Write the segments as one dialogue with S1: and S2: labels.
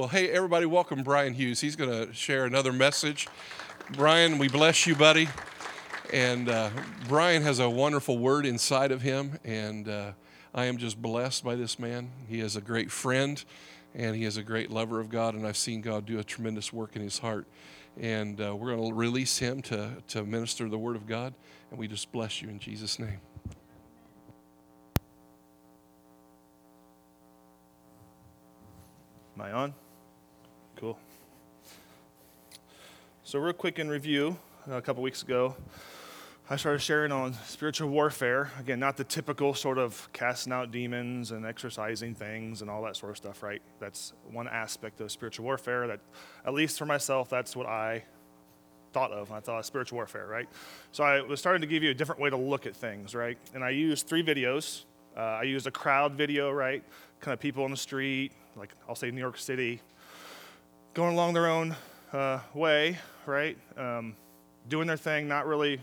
S1: Well, hey, everybody, welcome Brian Hughes. He's going to share another message. Brian, we bless you, buddy. And uh, Brian has a wonderful word inside of him, and uh, I am just blessed by this man. He is a great friend, and he is a great lover of God, and I've seen God do a tremendous work in his heart. And uh, we're going to release him to, to minister the word of God, and we just bless you in Jesus' name.
S2: Am I on? Cool. So, real quick in review, uh, a couple weeks ago, I started sharing on spiritual warfare. Again, not the typical sort of casting out demons and exorcising things and all that sort of stuff, right? That's one aspect of spiritual warfare that, at least for myself, that's what I thought of when I thought of spiritual warfare, right? So I was starting to give you a different way to look at things, right? And I used three videos. Uh, I used a crowd video, right? Kind of people on the street, like I'll say New York City, going along their own uh, way, right? Um, doing their thing, not really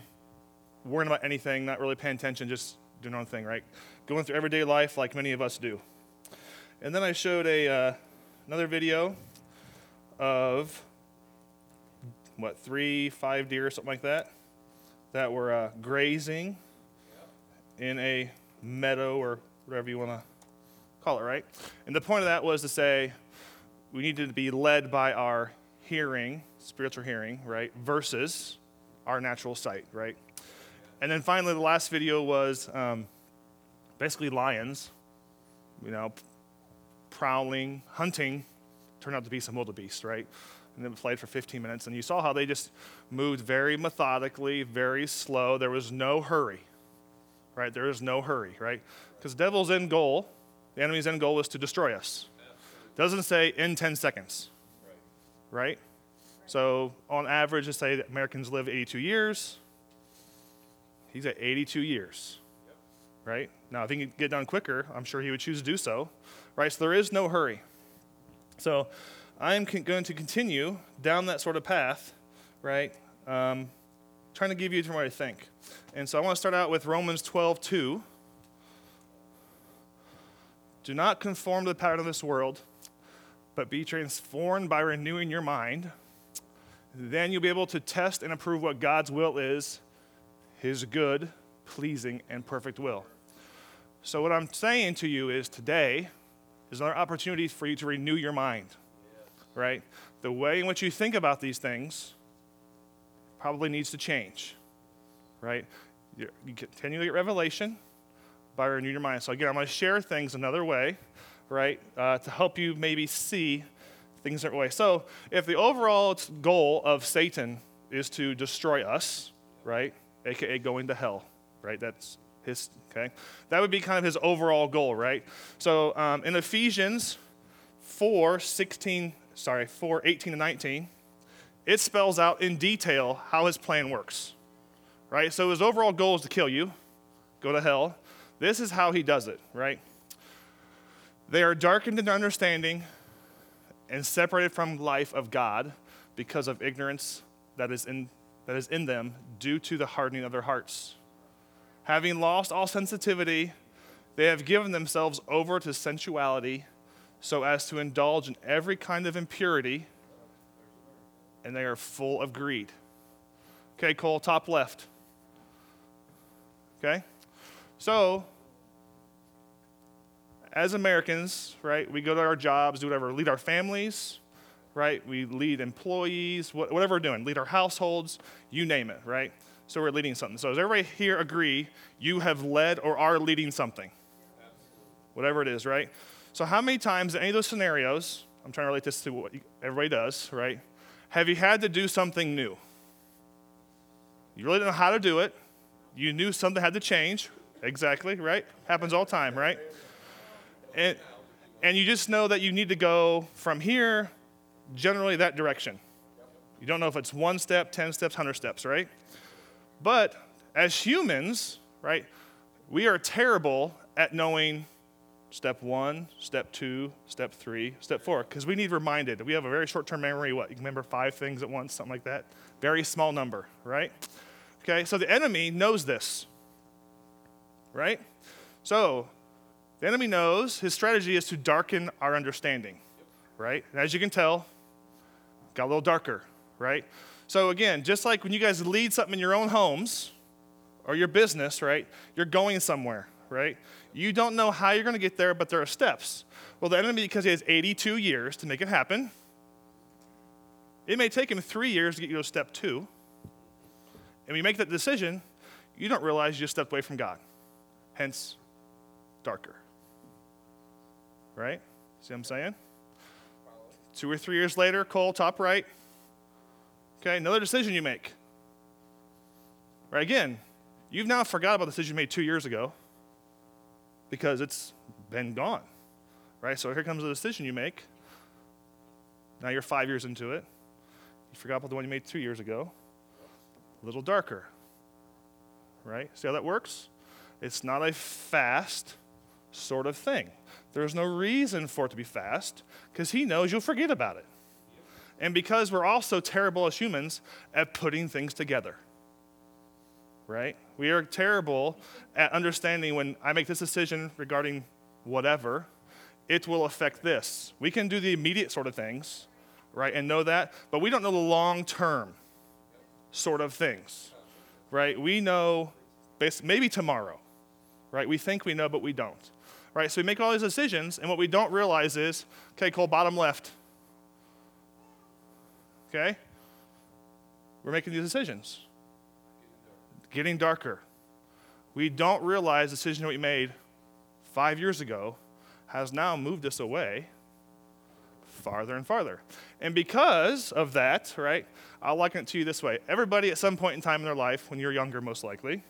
S2: worrying about anything, not really paying attention, just doing their own thing, right? Going through everyday life like many of us do. And then I showed a uh, another video of what three, five deer, or something like that, that were uh, grazing in a meadow or whatever you want to call it, right? And the point of that was to say we need to be led by our hearing, spiritual hearing, right, versus our natural sight, right? And then finally, the last video was um, basically lions, you know, prowling, hunting, turned out to be some wildebeest, right? And then played for 15 minutes, and you saw how they just moved very methodically, very slow. There was no hurry, right? There is no hurry, right? Because devil's end goal, the enemy's end goal is to destroy us. Doesn't say in 10 seconds, right? So on average, let's say Americans live 82 years. He's at 82 years, right? Now, if he could get done quicker, I'm sure he would choose to do so, right? So there is no hurry. So I'm con- going to continue down that sort of path, right? Um, trying to give you way to think. And so I want to start out with Romans 12, 2. Do not conform to the pattern of this world, but be transformed by renewing your mind. Then you'll be able to test and approve what God's will is, his good, pleasing, and perfect will. So, what I'm saying to you is today is another opportunity for you to renew your mind, right? The way in which you think about these things probably needs to change, right? You continue to get revelation by renewing your mind. So, again, I'm going to share things another way, right, uh, to help you maybe see things different way. So, if the overall goal of Satan is to destroy us, right, aka going to hell, right? That's his, okay? That would be kind of his overall goal, right? So um, in Ephesians 4 16, sorry, 4 18 and 19, it spells out in detail how his plan works, right? So his overall goal is to kill you, go to hell. This is how he does it, right? They are darkened in their understanding and separated from life of God because of ignorance that is in that is in them due to the hardening of their hearts. Having lost all sensitivity, they have given themselves over to sensuality so as to indulge in every kind of impurity, and they are full of greed. Okay, Cole, top left. Okay? So, as Americans, right, we go to our jobs, do whatever, lead our families, right? We lead employees, whatever we're doing, lead our households, you name it, right? So we're leading something. So does everybody here agree you have led or are leading something? Whatever it is, right? So how many times in any of those scenarios, I'm trying to relate this to what everybody does, right? Have you had to do something new? You really didn't know how to do it. You knew something had to change. Exactly, right? Happens all the time, right? And, and you just know that you need to go from here generally that direction. You don't know if it's one step, 10 steps, 100 steps, right? But as humans, right, we are terrible at knowing step one, step two, step three, step four, because we need reminded. We have a very short term memory, what? You can remember five things at once, something like that? Very small number, right? Okay, so the enemy knows this, right? So the enemy knows his strategy is to darken our understanding right? And as you can tell, got a little darker, right? So again, just like when you guys lead something in your own homes or your business, right? You're going somewhere, right? You don't know how you're going to get there, but there are steps. Well, the enemy, because he has 82 years to make it happen, it may take him three years to get you to step two. And you make that decision, you don't realize you just stepped away from God. Hence, darker. Right? See what I'm saying? Two or three years later, Cole, top right. Okay, another decision you make. Right, again, you've now forgot about the decision you made two years ago because it's been gone. Right? So here comes the decision you make. Now you're five years into it. You forgot about the one you made two years ago. A little darker. Right? See how that works? It's not a fast sort of thing. There's no reason for it to be fast because he knows you'll forget about it. And because we're all so terrible as humans at putting things together. Right? We are terrible at understanding when I make this decision regarding whatever, it will affect this. We can do the immediate sort of things, right, and know that, but we don't know the long term sort of things, right? We know maybe tomorrow, right? We think we know, but we don't, right? So we make all these decisions, and what we don't realize is, okay, Cole, bottom left. Okay? We're making these decisions. Getting darker. We don't realize the decision we made five years ago has now moved us away farther and farther. And because of that, right, I'll liken it to you this way. Everybody at some point in time in their life, when you're younger most likely,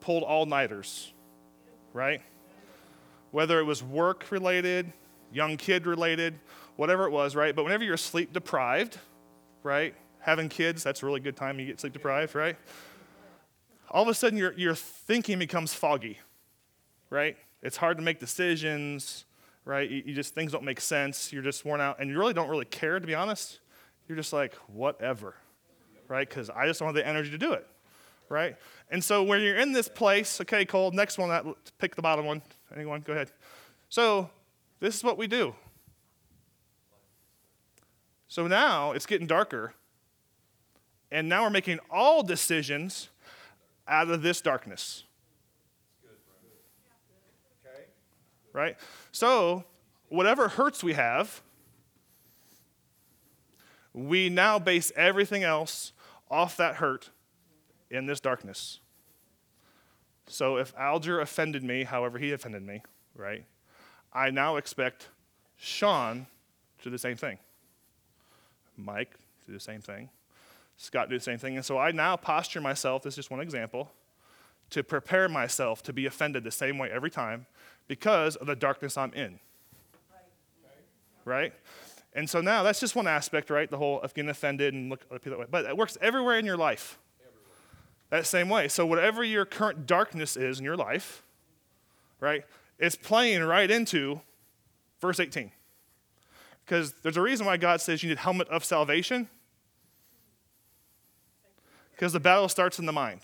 S2: pulled all nighters, right? Whether it was work related, young kid related, whatever it was, right? But whenever you're sleep deprived, right? Having kids, that's a really good time you get sleep deprived, right? All of a sudden your, your thinking becomes foggy, right? It's hard to make decisions, right? You, you just, things don't make sense. You're just worn out, and you really don't really care, to be honest. You're just like, whatever, right? Because I just don't have the energy to do it, right? And so when you're in this place, okay, Cole, next one, that, pick the bottom one. Anyone, go ahead. So this is what we do. So now it's getting darker, and now we're making all decisions out of this darkness. right? So, whatever hurts we have, we now base everything else off that hurt in this darkness. So, if Alger offended me, however he offended me, right, I now expect Sean to do the same thing. Mike to do the same thing. Scott do the same thing. And so I now posture myself, this is just one example, to prepare myself to be offended the same way every time because of the darkness I'm in. Right? And so now that's just one aspect, right? The whole of getting offended and look at people that way. But it works everywhere in your life. That same way. So whatever your current darkness is in your life, right, it's playing right into verse 18. Because there's a reason why God says you need helmet of salvation. Because the battle starts in the mind.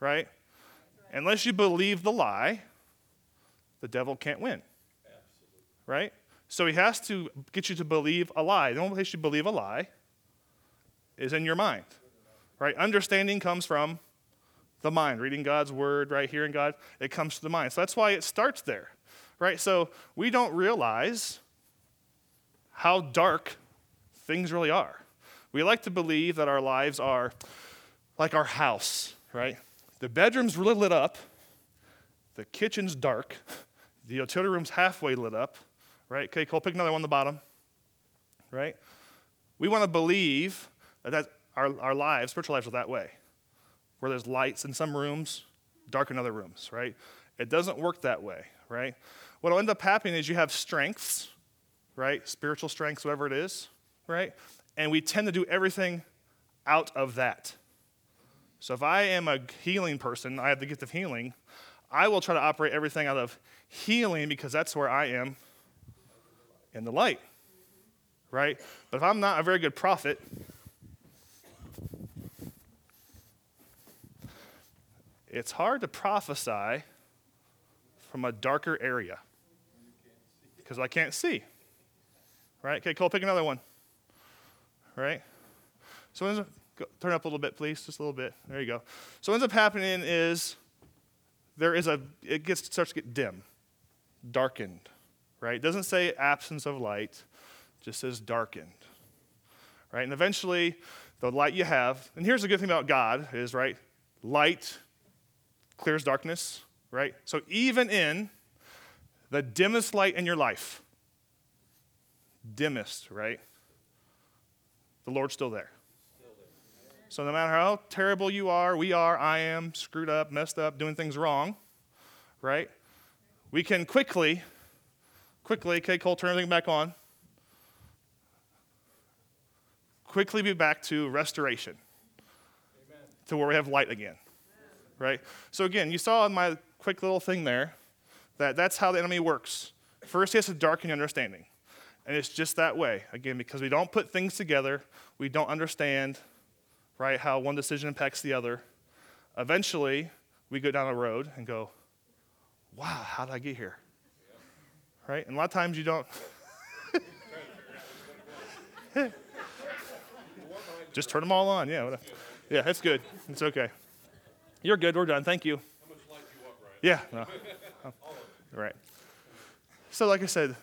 S2: Right? Unless you believe the lie, the devil can't win. Right? So he has to get you to believe a lie. The only place you believe a lie is in your mind. Right? Understanding comes from the mind. Reading God's word, right? Hearing God, it comes to the mind. So that's why it starts there. Right? So we don't realize how dark things really are. We like to believe that our lives are like our house, right? The bedroom's really lit up, the kitchen's dark, the utility room's halfway lit up, right? Okay, Cole, pick another one on the bottom, right? We want to believe that, that our, our lives, spiritual lives, are that way, where there's lights in some rooms, dark in other rooms, right? It doesn't work that way, right? What will end up happening is you have strengths, right? Spiritual strengths, whatever it is, right? And we tend to do everything out of that. So if I am a healing person, I have the gift of healing, I will try to operate everything out of healing because that's where I am in the light, right? But if I'm not a very good prophet, it's hard to prophesy from a darker area because I can't see, right? Okay, Cole, pick another one. Right? So ends up, go, turn up a little bit, please, just a little bit. There you go. So what ends up happening is there is a, it gets starts to get dim, darkened, right? It doesn't say absence of light, just says darkened, right? And eventually, the light you have, and here's the good thing about God is, right, light clears darkness, right? So even in the dimmest light in your life, dimmest, right? The Lord's still there. So no matter how terrible you are, we are, I am, screwed up, messed up, doing things wrong, right? We can quickly, quickly, okay, Cole, turn everything back on. Quickly be back to restoration, Amen. to where we have light again, right? So again, you saw in my quick little thing there that that's how the enemy works. First, he has to darken your understanding. And it's just that way, again, because we don't put things together, we don't understand, right, how one decision impacts the other. Eventually, we go down a road and go, wow, how did I get here? Right? And a lot of times you don't. Just turn them all on. Yeah. Whatever. Yeah, that's good. It's okay. You're good. We're done. Thank you. Yeah. No. right. So, like I said,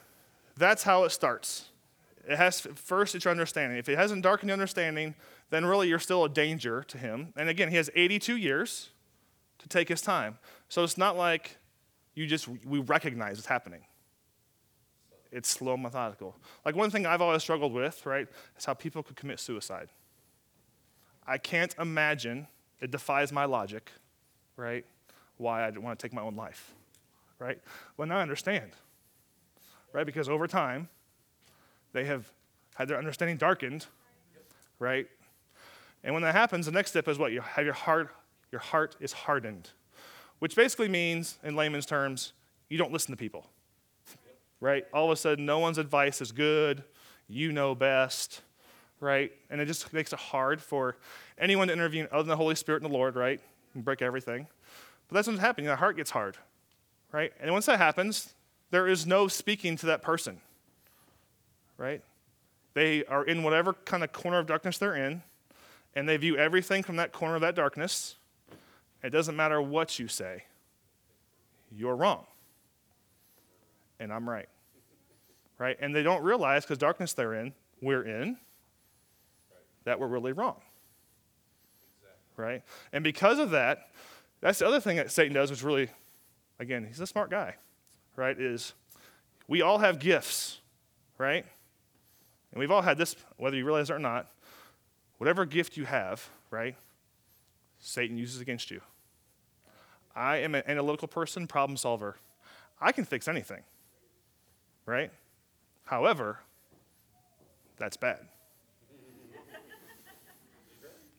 S2: that's how it starts. It has first it's your understanding. If it hasn't darkened your understanding, then really you're still a danger to him. And again, he has 82 years to take his time. So it's not like you just we recognize it's happening. It's slow, methodical. Like one thing I've always struggled with, right, is how people could commit suicide. I can't imagine, it defies my logic, right, why I'd want to take my own life, right? Well, now I understand right? Because over time, they have had their understanding darkened, right? And when that happens, the next step is what? You have your heart, your heart is hardened, which basically means, in layman's terms, you don't listen to people, right? All of a sudden, no one's advice is good, you know best, right? And it just makes it hard for anyone to intervene other than the Holy Spirit and the Lord, right? And break everything. But that's what's happening. The heart gets hard, right? And once that happens, there is no speaking to that person, right? They are in whatever kind of corner of darkness they're in, and they view everything from that corner of that darkness. It doesn't matter what you say, you're wrong, and I'm right, right? And they don't realize because darkness they're in, we're in, that we're really wrong, right? And because of that, that's the other thing that Satan does, which really, again, he's a smart guy right, is we all have gifts, right? And we've all had this, whether you realize it or not. Whatever gift you have, right, Satan uses against you. I am an analytical person, problem solver. I can fix anything, right? However, that's bad.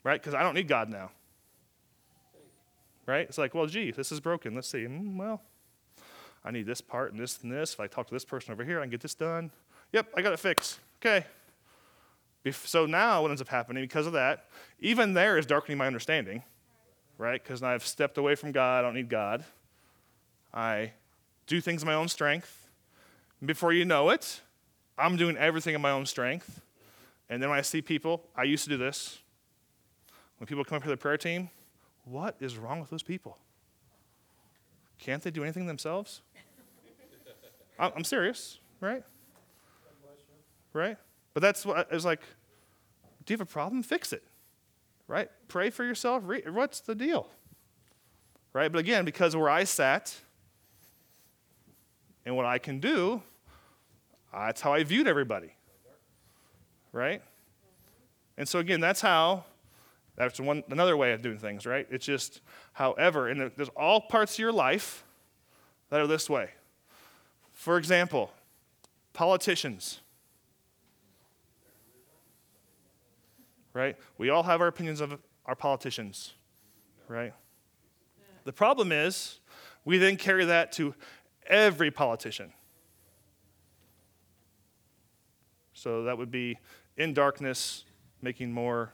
S2: Right? Because I don't need God now. Right? It's like, well, gee, this is broken. Let's see. Mm, well, I need this part and this and this. If I talk to this person over here, I can get this done. Yep, I got it fixed. Okay. So now what ends up happening because of that, even there is darkening my understanding, right? Because now I've stepped away from God. I don't need God. I do things in my own strength. Before you know it, I'm doing everything in my own strength. And then when I see people, I used to do this. When people come up to the prayer team, what is wrong with those people? Can't they do anything themselves? I'm serious, right? Right? But that's what I was like, do you have a problem? Fix it. Right? Pray for yourself. What's the deal? Right? But again, because where I sat and what I can do, that's how I viewed everybody. Right? And so again, that's how that's one another way of doing things, right? It's just however, and there's all parts of your life that are this way. For example, politicians. Right? We all have our opinions of our politicians, right? The problem is, we then carry that to every politician. So that would be in darkness, making more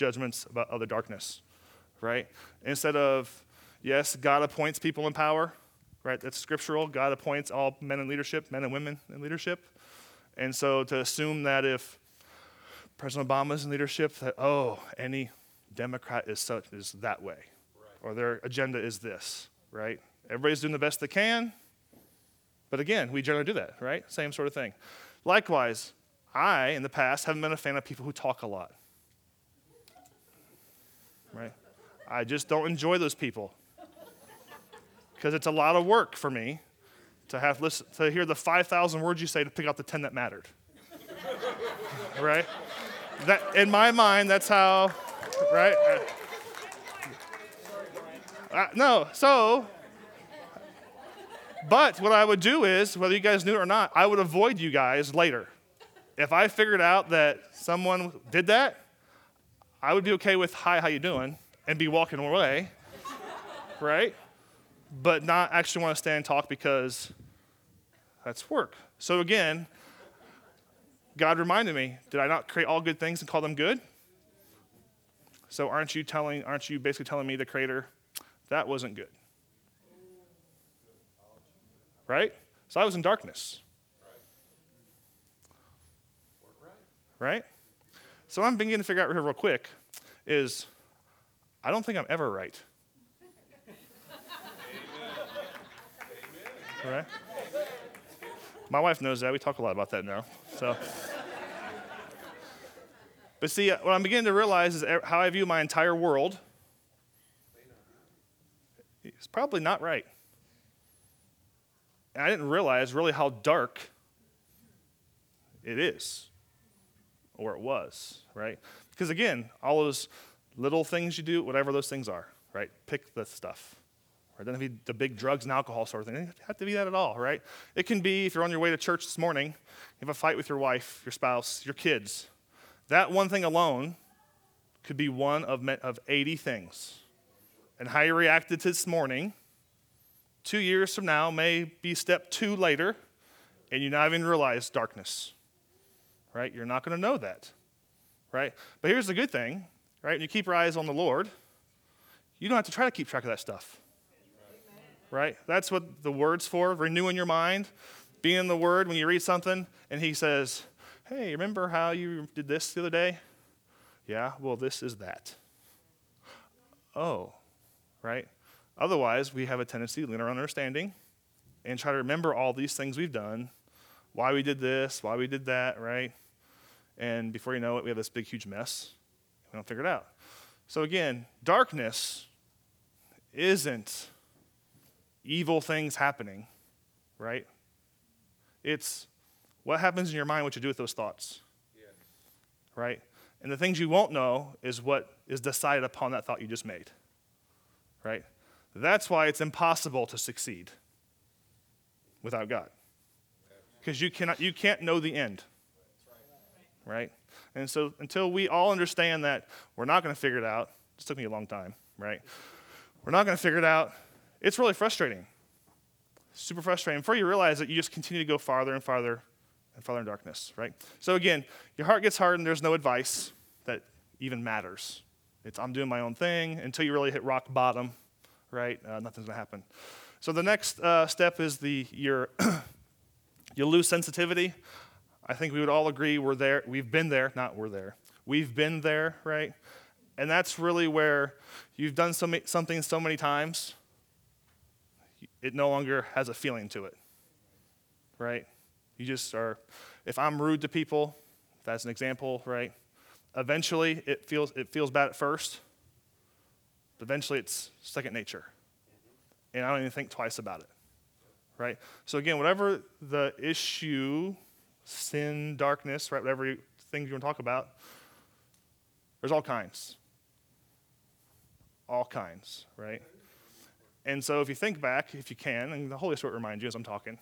S2: judgments about other darkness, right? Instead of, yes, God appoints people in power, right? That's scriptural. God appoints all men in leadership, men and women in leadership. And so to assume that if President Obama's in leadership, that, oh, any Democrat is, such, is that way, or their agenda is this, right? Everybody's doing the best they can. But again, we generally do that, right? Same sort of thing. Likewise, I, in the past, haven't been a fan of people who talk a lot. Right? I just don't enjoy those people. Because it's a lot of work for me to have listen, to hear the 5,000 words you say to pick out the 10 that mattered. right? That, in my mind, that's how, right? Uh, uh, no, so, but what I would do is, whether you guys knew it or not, I would avoid you guys later. If I figured out that someone did that, I would be okay with, hi, how you doing? And be walking away, right? But not actually want to stand and talk because that's work. So again, God reminded me, did I not create all good things and call them good? So aren't you telling, aren't you basically telling me, the creator, that wasn't good? Right? So I was in darkness. Right? So what I'm beginning to figure out here real quick is I don't think I'm ever right. Right? My wife knows that. We talk a lot about that now. So, but see, what I'm beginning to realize is how I view my entire world is probably not right. And I didn't realize really how dark it is, or it was, right? Because again, all those little things you do, whatever those things are, right? Pick the stuff. It doesn't have to be the big drugs and alcohol sort of thing. It doesn't have to be that at all, right? It can be if you're on your way to church this morning, you have a fight with your wife, your spouse, your kids. That one thing alone could be one of, of 80 things. And how you reacted to this morning, two years from now, may be step two later, and you not even realize darkness, right? You're not going to know that, right? But here's the good thing, right? When you keep your eyes on the Lord, you don't have to try to keep track of that stuff right? That's what the word's for, renewing your mind, being in the word when you read something and he says, Hey, remember how you did this the other day? Yeah, well, this is that. Oh, right? Otherwise, we have a tendency to lean our understanding and try to remember all these things we've done, why we did this, why we did that, right? And before you know it, we have this big, huge mess. We don't figure it out. So, again, darkness isn't evil things happening, right? It's what happens in your mind, what you do with those thoughts, yeah. right? And the things you won't know is what is decided upon that thought you just made, right? That's why it's impossible to succeed without God. Because you, cannot, you can't know the end, right? And so until we all understand that we're not going to figure it out, it took me a long time, right? We're not going to figure it out it's really frustrating. Super frustrating. Before you realize that you just continue to go farther and farther and farther in darkness, right? So again, your heart gets hardened, there's no advice that even matters. It's I'm doing my own thing until you really hit rock bottom, right? Uh, nothing's gonna happen. So the next uh, step is the your you lose sensitivity. I think we would all agree we're there. We've been there, not we're there. We've been there, right? And that's really where you've done so something so many times it no longer has a feeling to it, right? You just are, if I'm rude to people, that's an example, right? Eventually, it feels, it feels bad at first, but eventually it's second nature. And I don't even think twice about it, right? So, again, whatever the issue, sin, darkness, right, whatever things you want to talk about, there's all kinds. All kinds, right? And so if you think back, if you can, and the Holy Spirit reminds you as I'm talking,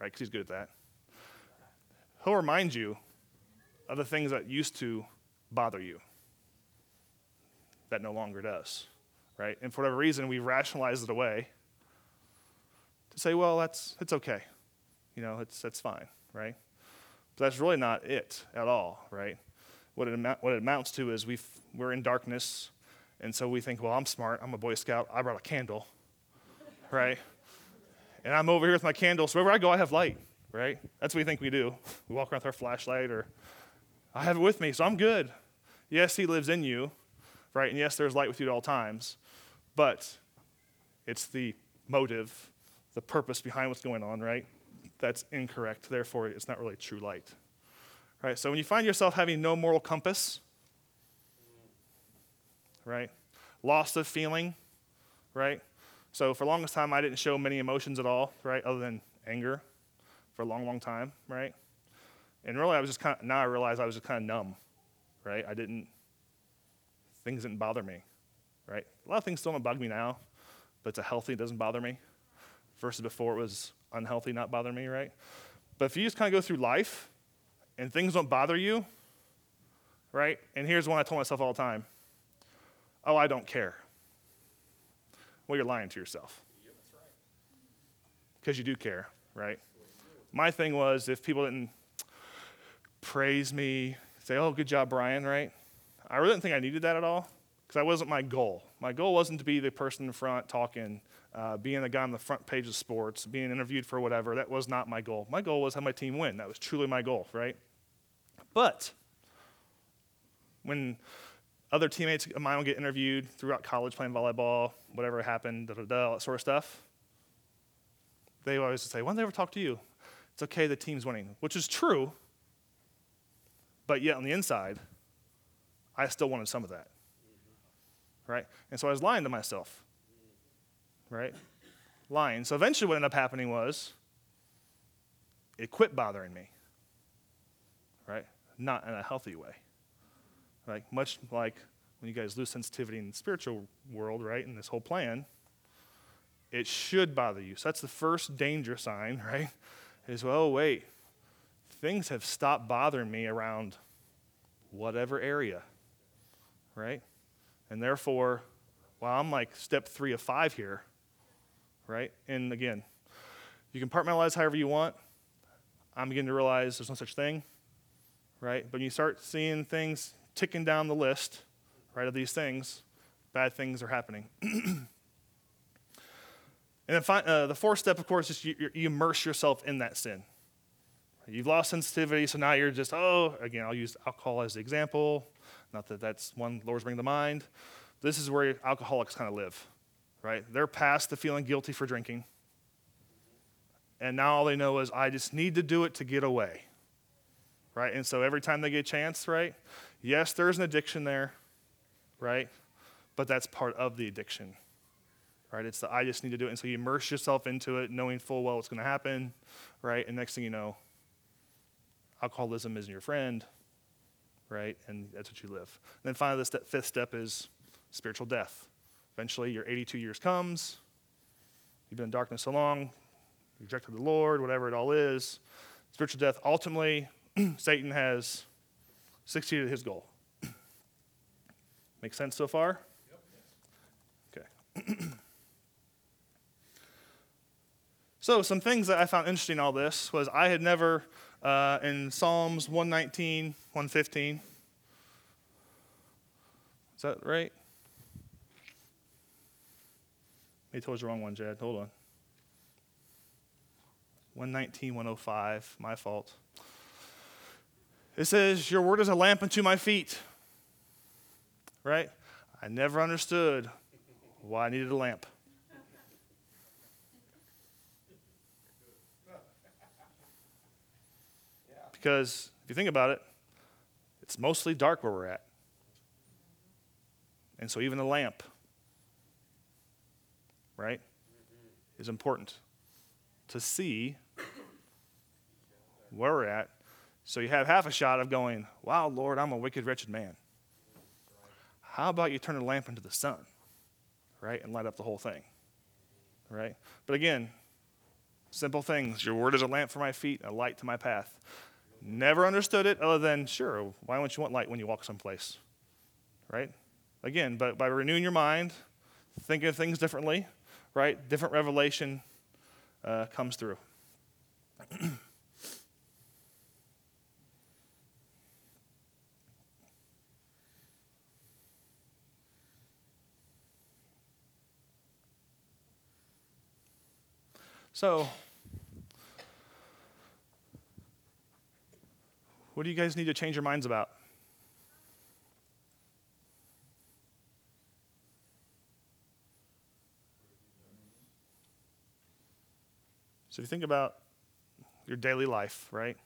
S2: right, because he's good at that, he'll remind you of the things that used to bother you that no longer does, right? And for whatever reason, we rationalize it away to say, well, that's, it's okay. You know, it's, that's fine, right? That's really not it at all, right? What it, what it amounts to is we we're in darkness, and so we think, well, I'm smart. I'm a Boy Scout. I brought a candle right? And I'm over here with my candle. So wherever I go, I have light, right? That's what we think we do. We walk around with our flashlight or, I have it with me, so I'm good. Yes, He lives in you, right? And yes, there's light with you at all times, but it's the motive, the purpose behind what's going on, right? That's incorrect. Therefore, it's not really true light. Right? So when you find yourself having no moral compass, right? Loss of feeling, right? So for longest time, I didn't show many emotions at all, right? Other than anger for a long, long time, right? And really, I was just kind of, now I realize I was just kind of numb, right? I didn't, things didn't bother me, right? A lot of things still don't bug me now, but it's a healthy, it doesn't bother me. Versus before it was unhealthy, not bother me, right? But if you just kind of go through life and things don't bother you, right? And here's one I told myself all the time oh, I don't care. Well, you're lying to yourself. Because you do care, right? My thing was if people didn't praise me, say, oh, good job, Brian, right? I really didn't think I needed that at all because that wasn't my goal. My goal wasn't to be the person in front talking, uh, being the guy on the front page of sports, being interviewed for whatever. That was not my goal. My goal was have my team win. That was truly my goal, right? But when other teammates of mine would get interviewed throughout college playing volleyball, whatever happened, da da da, all that sort of stuff, they always say, Why don't they ever talk to you? It's okay, the team's winning, which is true, but yet on the inside, I still wanted some of that. Right? And so I was lying to myself. Right? Lying. So eventually, what ended up happening was it quit bothering me. Right? Not in a healthy way. Right? Much like when you guys lose sensitivity in the spiritual world, right? In this whole plan, it should bother you. So that's the first danger sign, right? Is, well, wait, things have stopped bothering me around whatever area, right? And therefore, well, I'm like step three of five here, right? And again, you can compartmentalize however you want. I'm beginning to realize there's no such thing, right? But when you start seeing things ticking down the list, right, of these things, bad things are happening. and then uh, the fourth step, of course, is you, you immerse yourself in that sin. You've lost sensitivity, so now you're just, oh, again, I'll use alcohol as the example. Not that that's one Lord's bring to mind. This is where alcoholics kind of live, right? They're past the feeling guilty for drinking. And now all they know is, I just need to do it to get away, right? And so every time they get a chance, right? Yes, there's an addiction there, right? But that's part of the addiction, right? It's the I just need to do it. And so you immerse yourself into it, knowing full well what's going to happen, right? And next thing you know, alcoholism isn't your friend, right? And that's what you live. And then finally, the step, fifth step is spiritual death. Eventually, your 82 years comes. You've been in darkness so long, you rejected the Lord, whatever it all is. Spiritual death, ultimately, Satan has succeeded his goal. Make sense so far? Yep. Okay. so, some things that I found interesting in all this was I had never uh, in Psalms 119, 115. Is that right? I told you the wrong one, Jed. Hold on. 119, 105. My fault. It says, Your word is a lamp unto my feet. Right? I never understood why I needed a lamp. Because if you think about it, it's mostly dark where we're at. And so even the lamp, right, is important to see where we're at. So you have half a shot of going, Wow, Lord, I'm a wicked, wretched man. How about you turn the lamp into the sun, right, and light up the whole thing, right? But again, simple things. Your word is a lamp for my feet, a light to my path. Never understood it other than, sure, why wouldn't you want light when you walk someplace? Right? Again, but by renewing your mind, thinking of things differently, right? Different revelation uh, comes through. so, What do you guys need to change your minds about? So if you think about your daily life, right?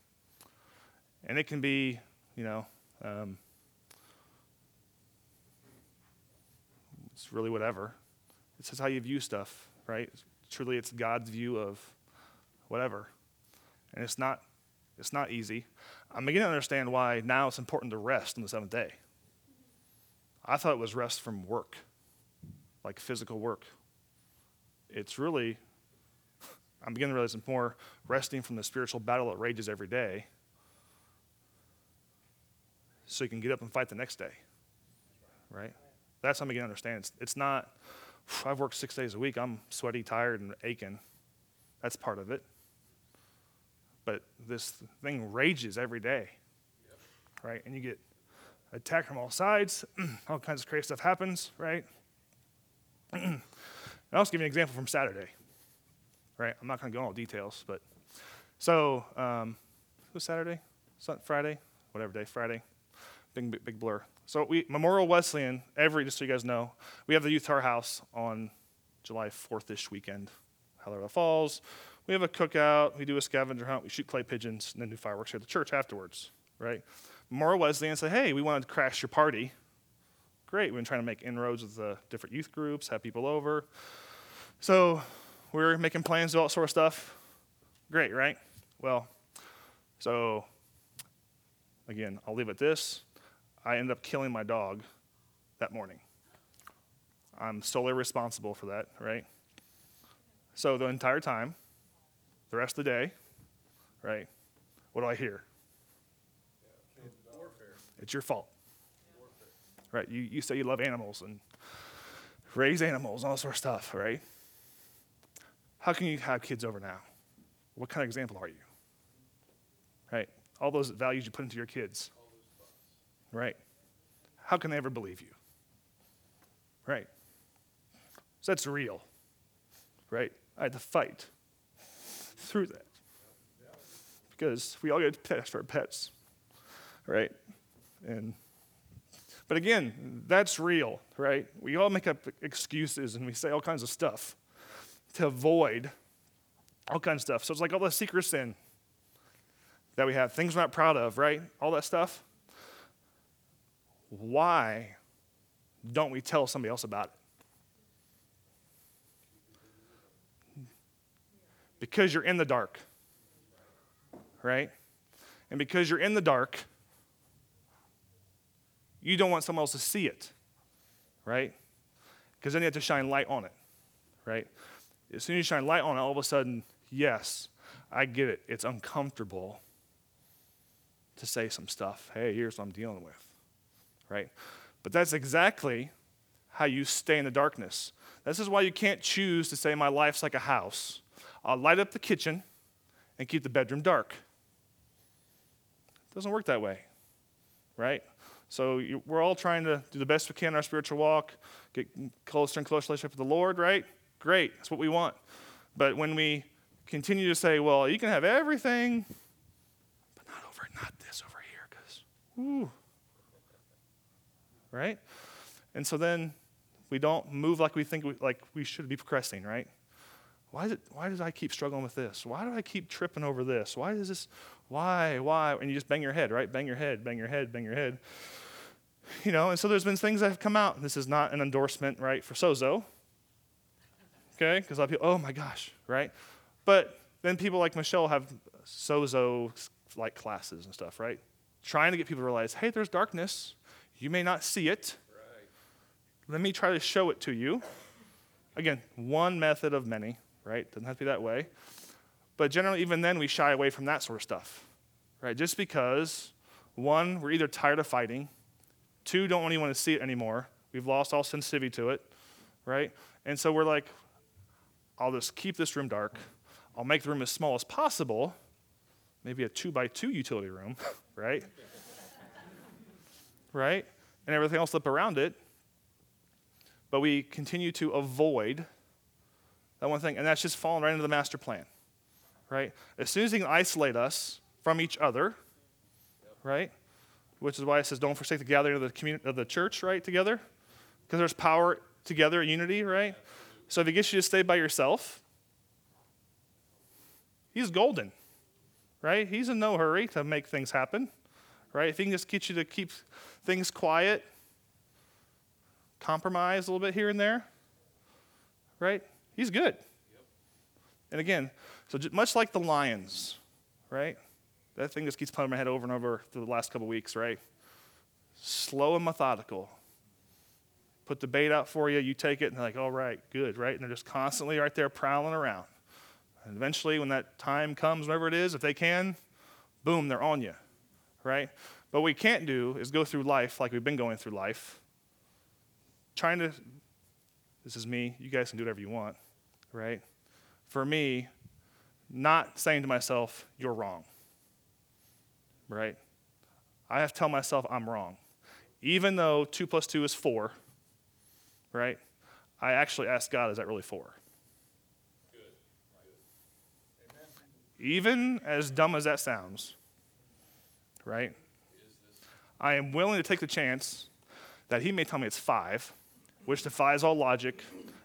S2: And it can be, you know, um, it's really whatever. It's just how you view stuff, right? Truly, it's God's view of whatever, and it's not, it's not easy. I'm beginning to understand why now it's important to rest on the seventh day. I thought it was rest from work, like physical work. It's really, I'm beginning to realize it's more resting from the spiritual battle that rages every day so you can get up and fight the next day. Right? That's how I'm beginning to understand. It's, it's not, I've worked six days a week, I'm sweaty, tired, and aching. That's part of it. But this thing rages every day. Right? And you get attacked from all sides, all kinds of crazy stuff happens, right? I'll also give you an example from Saturday, right? I'm not going to go into all details, but so um, it was Saturday, Friday, whatever day, Friday, big, big, big blur. So we Memorial Wesleyan every just so you guys know, we have the youth tower house on July 4th-ish weekend, Colorado Falls. We have a cookout, we do a scavenger hunt, we shoot clay pigeons, and then do fireworks here at the church afterwards, right? Memorial Wesleyan said, hey, we wanted to crash your party. Great, we've been trying to make inroads with the different youth groups, have people over. So we're making plans, do all sort of stuff. Great, right? Well, so again, I'll leave it this. I ended up killing my dog that morning. I'm solely responsible for that, right? So the entire time, the rest of the day, right, what do I hear? It's your fault. Right? You, you say you love animals and raise animals, and all sort of stuff, right? How can you have kids over now? What kind of example are you? Right? All those values you put into your kids. Right? How can they ever believe you? Right? So that's real. Right? I had to fight through that. Because we all get pets for pets. Right? And but again, that's real, right? We all make up excuses and we say all kinds of stuff to avoid all kinds of stuff. So it's like all the secret sin that we have, things we're not proud of, right? All that stuff. Why don't we tell somebody else about it? Because you're in the dark, right? And because you're in the dark, you don't want someone else to see it, right? Because then you have to shine light on it, right? As soon as you shine light on it, all of a sudden, yes, I get it. It's uncomfortable to say some stuff. Hey, here's what I'm dealing with, right? But that's exactly how you stay in the darkness. This is why you can't choose to say, My life's like a house. I'll light up the kitchen and keep the bedroom dark. It doesn't work that way, right? So you, we're all trying to do the best we can in our spiritual walk, get closer and closer relationship with the Lord, right? Great, that's what we want. But when we continue to say, well, you can have everything, but not over, not this over here, because, ooh, right? And so then we don't move like we think we, like we should be progressing, right? Why, is it, why does I keep struggling with this? Why do I keep tripping over this? Why is this, why, why? And you just bang your head, right? Bang your head, bang your head, bang your head. You know, and so there's been things that have come out. This is not an endorsement, right, for Sozo. Okay? Because a lot of people, oh my gosh, right? But then people like Michelle have Sozo like classes and stuff, right? Trying to get people to realize, hey, there's darkness. You may not see it. Right. Let me try to show it to you. Again, one method of many, right? Doesn't have to be that way. But generally, even then, we shy away from that sort of stuff, right? Just because, one, we're either tired of fighting, two, don't even want to see it anymore. We've lost all sensitivity to it, right? And so we're like, I'll just keep this room dark. I'll make the room as small as possible, maybe a two by two utility room, right? right? And everything else up around it. But we continue to avoid that one thing, and that's just falling right into the master plan right? As soon as he can isolate us from each other, right? Which is why it says, don't forsake the gathering of the, community, of the church, right, together? Because there's power together, unity, right? So if he gets you to stay by yourself, he's golden, right? He's in no hurry to make things happen, right? If he can just get you to keep things quiet, compromise a little bit here and there, right? He's good. And again, so much like the lions, right? That thing just keeps playing my head over and over through the last couple weeks, right? Slow and methodical. Put the bait out for you, you take it, and they're like, all right, good, right? And they're just constantly right there prowling around. And eventually, when that time comes, whenever it is, if they can, boom, they're on you, right? But what we can't do is go through life like we've been going through life, trying to, this is me, you guys can do whatever you want, right? For me, not saying to myself, you're wrong right? I have to tell myself I'm wrong. Even though 2 plus 2 is 4, right? I actually ask God, is that really 4? Even as dumb as that sounds, right? I am willing to take the chance that He may tell me it's 5, which defies all logic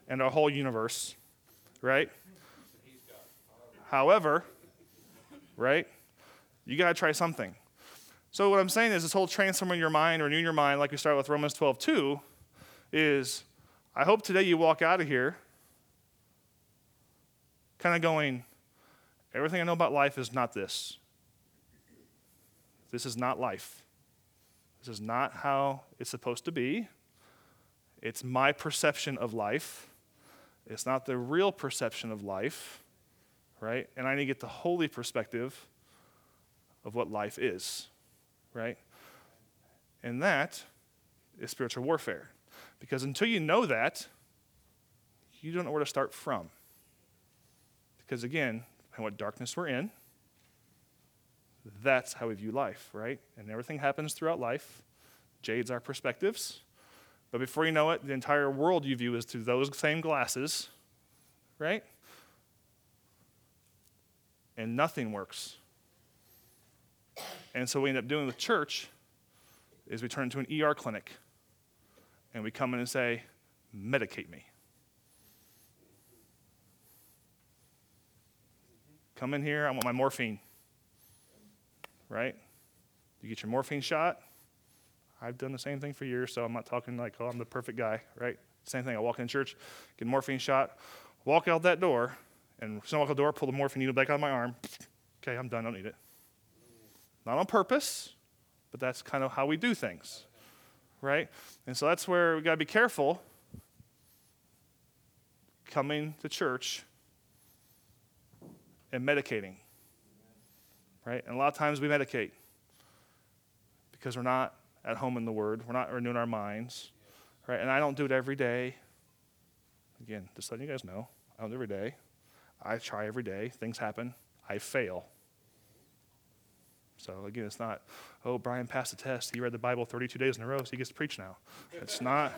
S2: and our whole universe, right? However, right? You got to try something. So, what I'm saying is, this whole transforming your mind, or renewing your mind, like we started with Romans 12 2, is I hope today you walk out of here kind of going, everything I know about life is not this. This is not life. This is not how it's supposed to be. It's my perception of life. It's not the real perception of life, right? And I need to get the holy perspective of what life is, right? And that is spiritual warfare. Because until you know that, you don't know where to start from. Because again, and what darkness we're in, that's how we view life, right? And everything happens throughout life, jades our perspectives. But before you know it, the entire world you view is through those same glasses, right? And nothing works and so what we end up doing with church is we turn into an ER clinic and we come in and say, medicate me. Come in here, I want my morphine. Right? You get your morphine shot. I've done the same thing for years, so I'm not talking like, oh, I'm the perfect guy, right? Same thing. I walk in church, get morphine shot, walk out that door, and I walk out the door, pull the morphine needle back out of my arm. Okay, I'm done, I don't need it. Not on purpose, but that's kind of how we do things, right? And so that's where we got to be careful coming to church and medicating, right? And a lot of times we medicate because we're not at home in the Word, we're not renewing our minds, right? And I don't do it every day. Again, just letting you guys know, I don't do it every day. I try every day. Things happen. I fail. So again, it's not, oh, Brian passed the test. He read the Bible 32 days in a row, so he gets to preach now. It's not.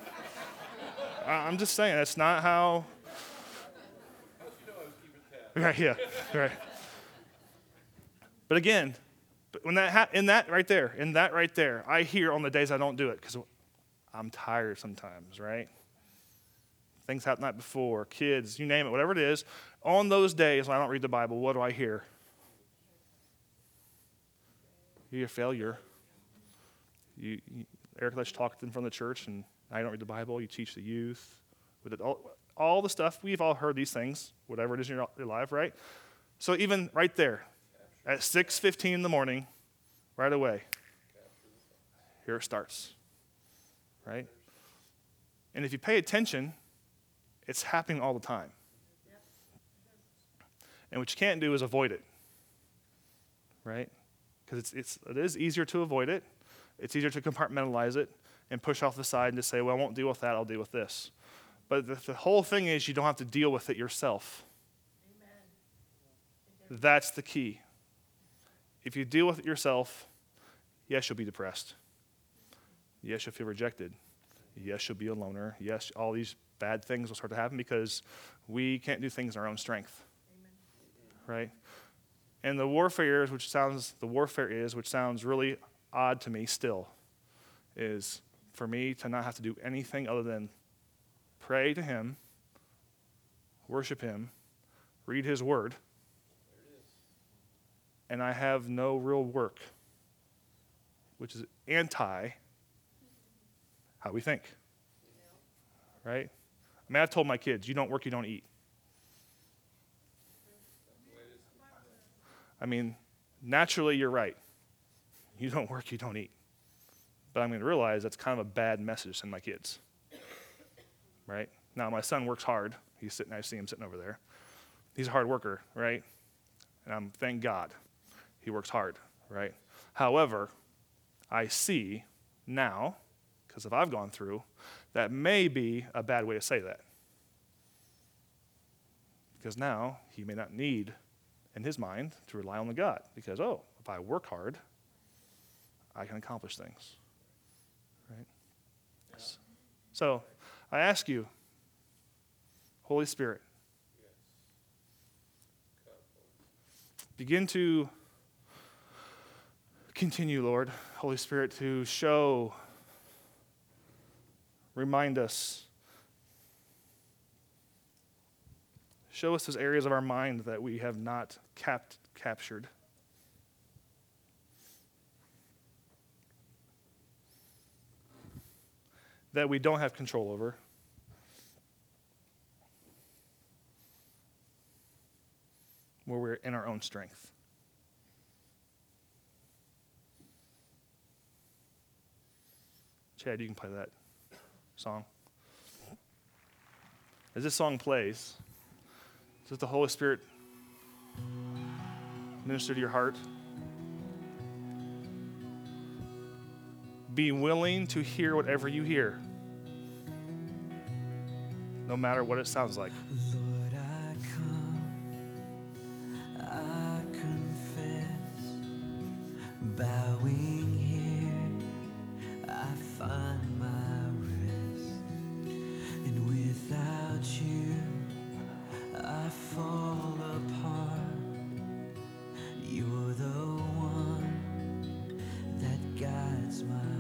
S2: I'm just saying, that's not how. Right, yeah, right. But again, when that ha- in that right there, in that right there, I hear on the days I don't do it because I'm tired sometimes, right? Things happened the night before, kids, you name it, whatever it is. On those days when I don't read the Bible, what do I hear? You're a failure. You, you, Eric lets you talk to them from the church, and I don't read the Bible. You teach the youth. With it, all, all the stuff, we've all heard these things, whatever it is in your, your life, right? So even right there, at 6.15 in the morning, right away, here it starts, right? And if you pay attention, it's happening all the time. And what you can't do is avoid it, right? because it's, it's, it is easier to avoid it. It's easier to compartmentalize it and push off the side and just say, well, I won't deal with that, I'll deal with this. But the, the whole thing is you don't have to deal with it yourself. Amen. That's the key. If you deal with it yourself, yes, you'll be depressed. Yes, you'll feel rejected. Yes, you'll be a loner. Yes, all these bad things will start to happen because we can't do things in our own strength. Amen. Right? And the warfare is, which sounds, the warfare is, which sounds really odd to me still is for me to not have to do anything other than pray to Him, worship Him, read His Word, and I have no real work, which is anti how we think. Right? I mean, I've told my kids, you don't work, you don't eat. I mean, naturally, you're right. You don't work, you don't eat. But I'm going to realize that's kind of a bad message to my kids. Right? Now, my son works hard. He's sitting, I see him sitting over there. He's a hard worker, right? And I'm, thank God, he works hard, right? However, I see now, because if I've gone through, that may be a bad way to say that. Because now he may not need, in his mind, to rely on the God. Because, oh, if I work hard, I can accomplish things. Right? Yes. So I ask you, Holy Spirit, begin to continue, Lord, Holy Spirit, to show, remind us, show us those areas of our mind that we have not capt- captured. That we don't have control over. Where we're in our own strength. Chad, you can play that song. As this song plays, does the Holy Spirit minister to your heart? Be willing to hear whatever you hear, no matter what it sounds like.
S3: Guides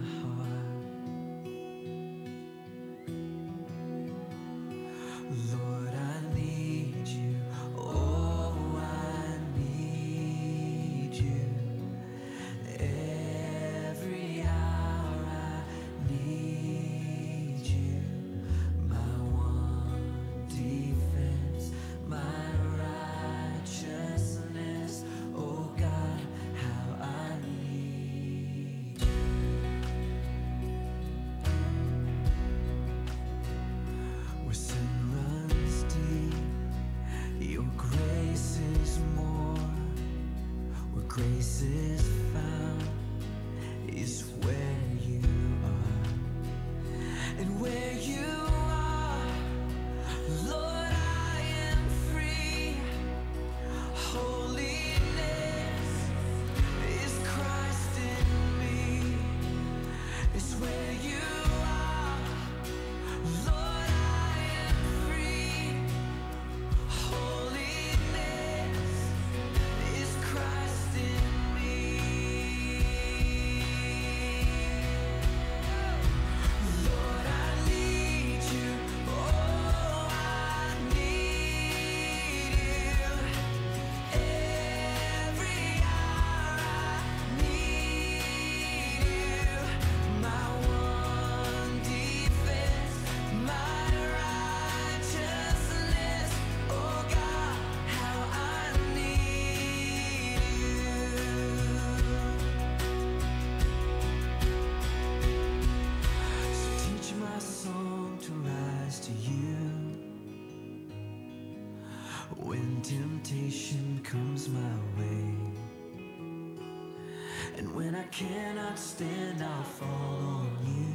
S3: stand, I'll fall on you.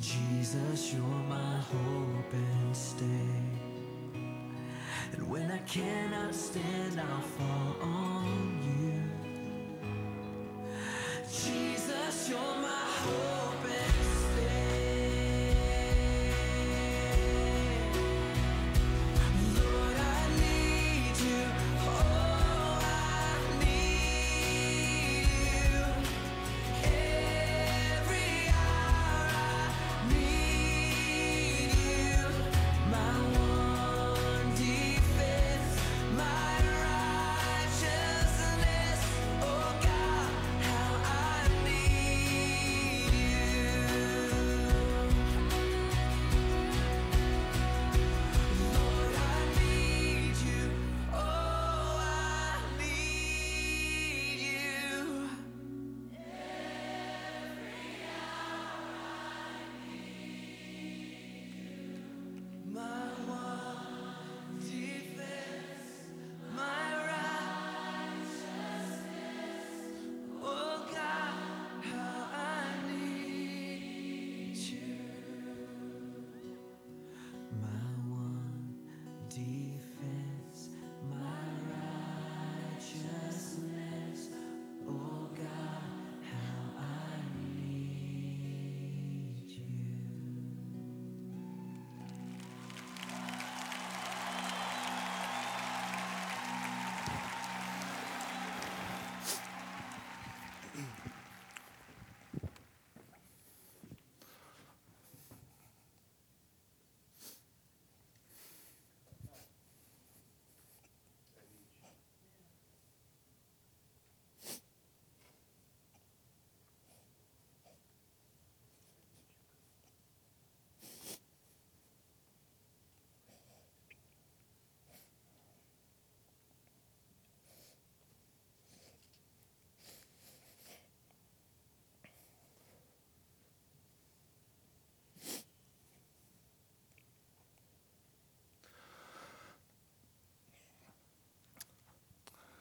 S3: Jesus, you're my hope and stay. And when I cannot stand, I'll fall on you.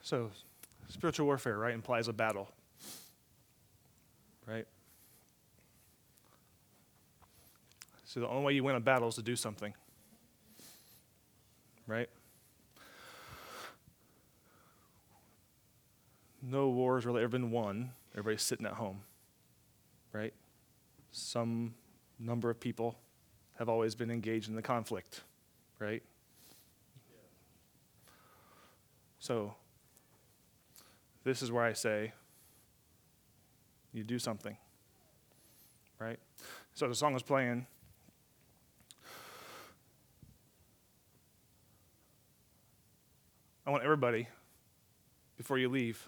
S2: So, spiritual warfare, right, implies a battle, right? So, the only way you win a battle is to do something, right? No war has really ever been won. Everybody's sitting at home, right? Some number of people have always been engaged in the conflict, right? So, this is where I say, you do something, right? So the song was playing. I want everybody, before you leave,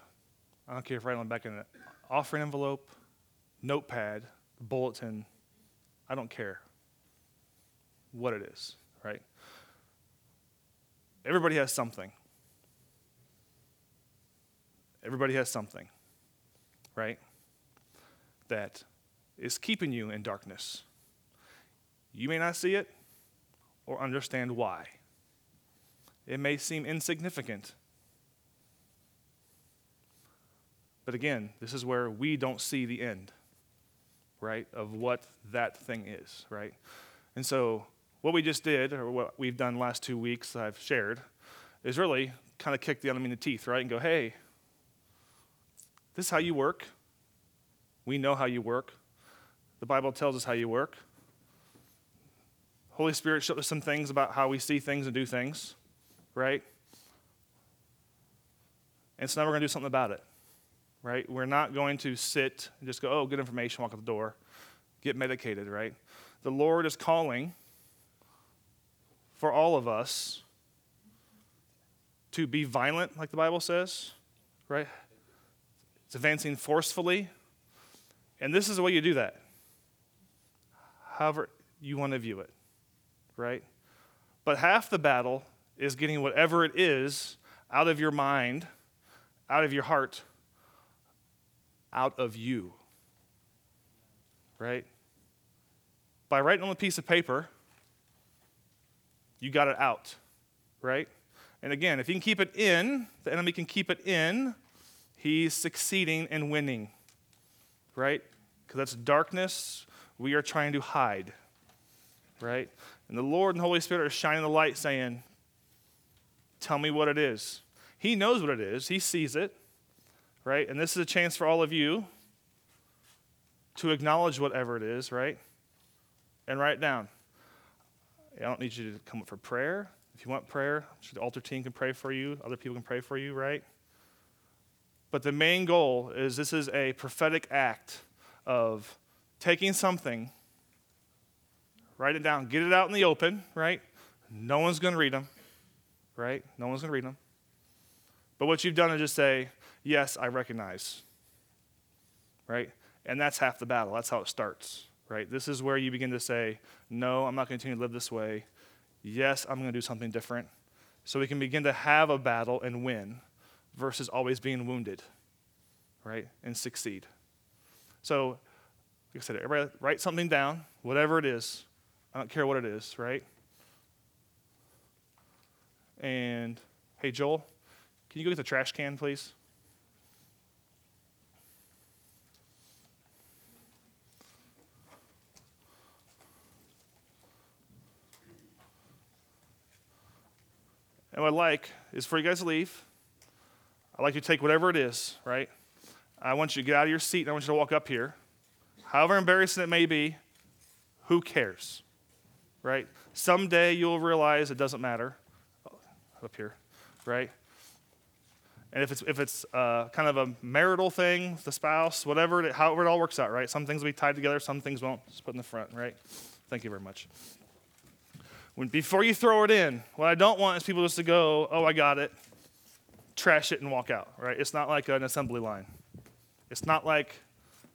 S2: I don't care if on the back in an offering envelope, notepad, bulletin, I don't care what it is, right? Everybody has something. Everybody has something, right? That is keeping you in darkness. You may not see it or understand why. It may seem insignificant. But again, this is where we don't see the end, right, of what that thing is, right? And so, what we just did, or what we've done last two weeks, I've shared, is really kind of kick the enemy in the teeth, right, and go, hey, this is how you work. We know how you work. The Bible tells us how you work. Holy Spirit showed us some things about how we see things and do things, right? And so now we're going to do something about it, right? We're not going to sit and just go, oh, good information, walk out the door, get medicated, right? The Lord is calling for all of us to be violent, like the Bible says, right? It's advancing forcefully. And this is the way you do that. However, you want to view it, right? But half the battle is getting whatever it is out of your mind, out of your heart, out of you, right? By writing on a piece of paper, you got it out, right? And again, if you can keep it in, the enemy can keep it in He's succeeding and winning, right? Because that's darkness we are trying to hide, right? And the Lord and the Holy Spirit are shining the light saying, Tell me what it is. He knows what it is, He sees it, right? And this is a chance for all of you to acknowledge whatever it is, right? And write it down. I don't need you to come up for prayer. If you want prayer, the altar team can pray for you, other people can pray for you, right? But the main goal is this is a prophetic act of taking something, write it down, get it out in the open, right? No one's going to read them, right? No one's going to read them. But what you've done is just say, Yes, I recognize, right? And that's half the battle. That's how it starts, right? This is where you begin to say, No, I'm not going to continue to live this way. Yes, I'm going to do something different. So we can begin to have a battle and win versus always being wounded, right? And succeed. So, like I said, everybody write something down, whatever it is. I don't care what it is, right? And hey, Joel, can you go get the trash can, please? And what I'd like is for you guys to leave. I'd like you to take whatever it is, right? I want you to get out of your seat and I want you to walk up here. However embarrassing it may be, who cares? Right? Someday you'll realize it doesn't matter. Oh, up here, right? And if it's, if it's uh, kind of a marital thing, the spouse, whatever, it, however it all works out, right? Some things will be tied together, some things won't. Just put in the front, right? Thank you very much. When, before you throw it in, what I don't want is people just to go, oh, I got it, trash it and walk out, right? It's not like an assembly line. It's not like,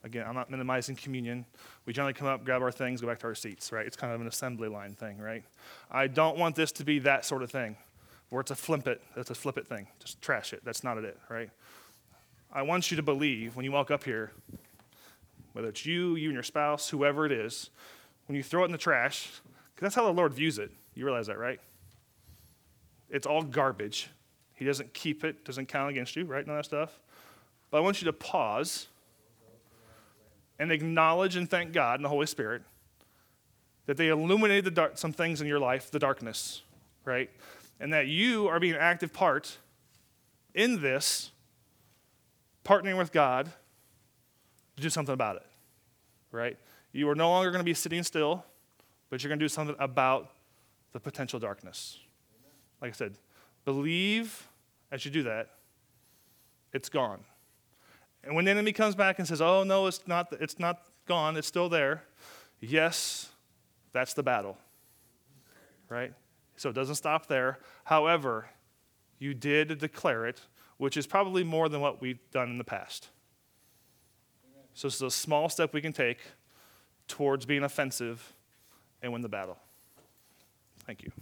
S2: again, I'm not minimizing communion. We generally come up, grab our things, go back to our seats, right? It's kind of an assembly line thing, right? I don't want this to be that sort of thing where it's a flip it, it's a flip it thing. Just trash it. That's not it, right? I want you to believe when you walk up here, whether it's you, you and your spouse, whoever it is, when you throw it in the trash, because that's how the Lord views it. You realize that, right? It's all garbage He doesn't keep it, doesn't count against you, right? None of that stuff. But I want you to pause and acknowledge and thank God and the Holy Spirit that they illuminated the dark, some things in your life, the darkness, right? And that you are being an active part in this, partnering with God to do something about it, right? You are no longer going to be sitting still, but you're going to do something about the potential darkness. Like I said, believe as you do that, it's gone. And when the enemy comes back and says, "Oh no, it's not it's not gone, it's still there." Yes, that's the battle. Right? So it doesn't stop there. However, you did declare it, which is probably more than what we've done in the past. So is a small step we can take towards being offensive and win the battle. Thank you.